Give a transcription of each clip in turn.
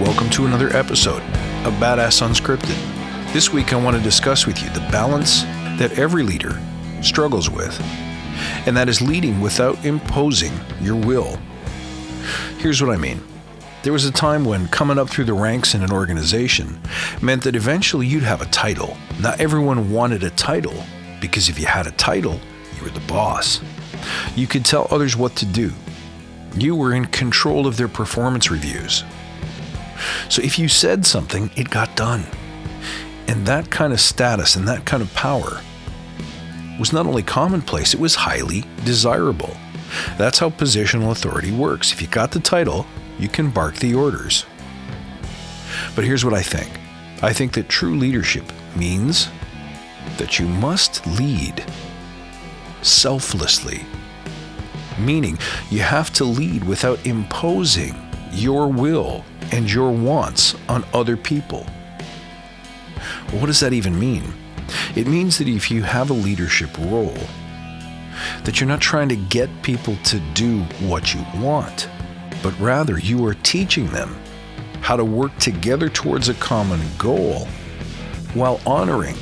Welcome to another episode of Badass Unscripted. This week, I want to discuss with you the balance that every leader struggles with, and that is leading without imposing your will. Here's what I mean. There was a time when coming up through the ranks in an organization meant that eventually you'd have a title. Not everyone wanted a title because if you had a title, you were the boss. You could tell others what to do. You were in control of their performance reviews. So if you said something, it got done. And that kind of status and that kind of power was not only commonplace, it was highly desirable. That's how positional authority works. If you got the title, you can bark the orders. But here's what I think I think that true leadership means that you must lead selflessly, meaning you have to lead without imposing your will and your wants on other people. What does that even mean? It means that if you have a leadership role, that you're not trying to get people to do what you want, but rather you are teaching them how to work together towards a common goal while honoring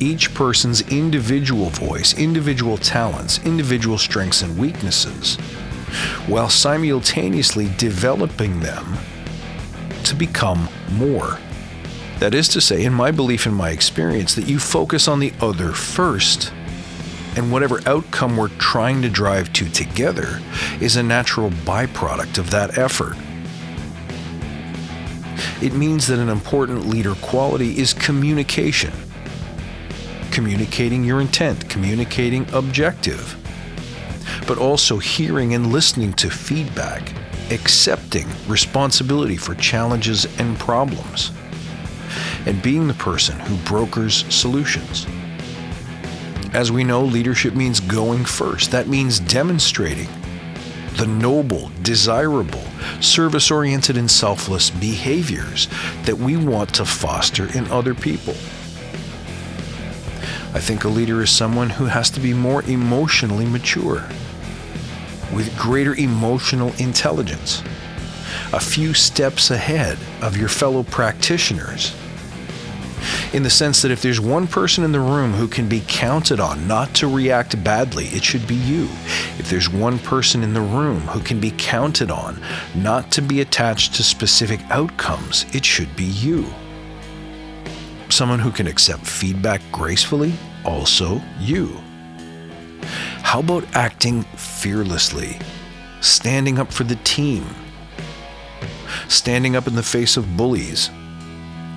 each person's individual voice, individual talents, individual strengths and weaknesses, while simultaneously developing them to become more. That is to say, in my belief and my experience, that you focus on the other first. And whatever outcome we're trying to drive to together is a natural byproduct of that effort. It means that an important leader quality is communication. Communicating your intent, communicating objective, but also hearing and listening to feedback accepting responsibility for challenges and problems, and being the person who brokers solutions. As we know, leadership means going first. That means demonstrating the noble, desirable, service oriented, and selfless behaviors that we want to foster in other people. I think a leader is someone who has to be more emotionally mature with greater emotional intelligence, a few steps ahead of your fellow practitioners. In the sense that if there's one person in the room who can be counted on not to react badly, it should be you. If there's one person in the room who can be counted on not to be attached to specific outcomes, it should be you. Someone who can accept feedback gracefully, also you. How about acting fearlessly, standing up for the team, standing up in the face of bullies,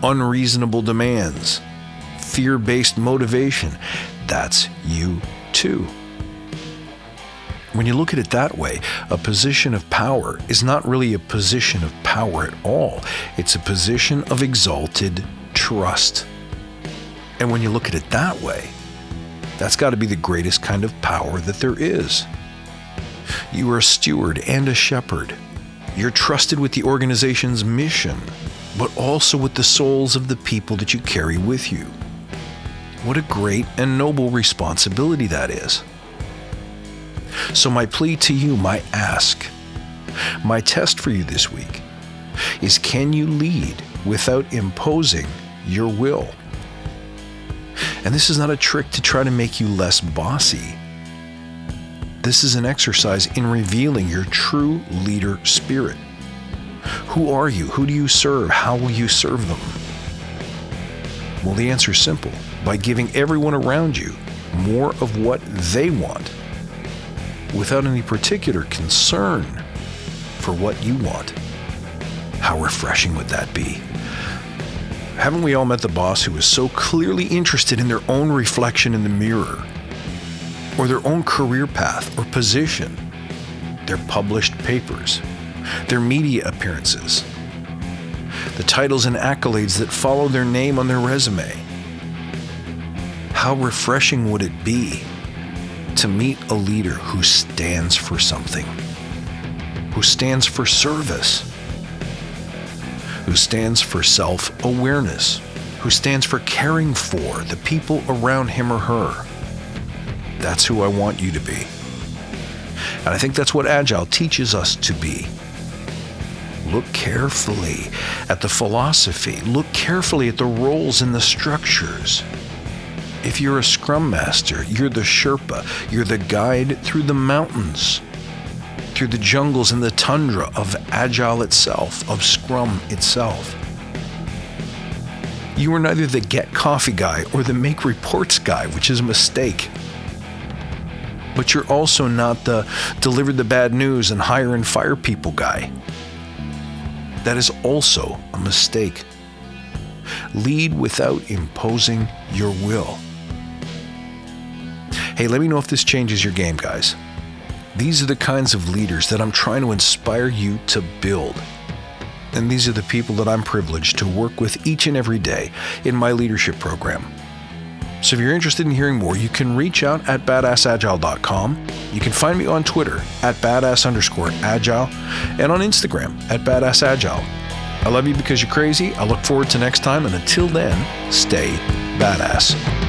unreasonable demands, fear based motivation? That's you too. When you look at it that way, a position of power is not really a position of power at all. It's a position of exalted trust. And when you look at it that way, that's got to be the greatest kind of power that there is. You are a steward and a shepherd. You're trusted with the organization's mission, but also with the souls of the people that you carry with you. What a great and noble responsibility that is. So, my plea to you, my ask, my test for you this week is can you lead without imposing your will? And this is not a trick to try to make you less bossy. This is an exercise in revealing your true leader spirit. Who are you? Who do you serve? How will you serve them? Well, the answer is simple by giving everyone around you more of what they want without any particular concern for what you want. How refreshing would that be? Haven't we all met the boss who is so clearly interested in their own reflection in the mirror, or their own career path or position, their published papers, their media appearances, the titles and accolades that follow their name on their resume? How refreshing would it be to meet a leader who stands for something, who stands for service? Who stands for self awareness, who stands for caring for the people around him or her. That's who I want you to be. And I think that's what Agile teaches us to be look carefully at the philosophy, look carefully at the roles and the structures. If you're a scrum master, you're the Sherpa, you're the guide through the mountains, through the jungles and the tundra of Agile itself, of Scrum itself. You are neither the get coffee guy or the make reports guy, which is a mistake. But you're also not the deliver the bad news and hire and fire people guy. That is also a mistake. Lead without imposing your will. Hey, let me know if this changes your game, guys. These are the kinds of leaders that I'm trying to inspire you to build. And these are the people that I'm privileged to work with each and every day in my leadership program. So if you're interested in hearing more, you can reach out at badassagile.com. You can find me on Twitter at badass underscore agile and on Instagram at badassagile. I love you because you're crazy. I look forward to next time, and until then, stay badass.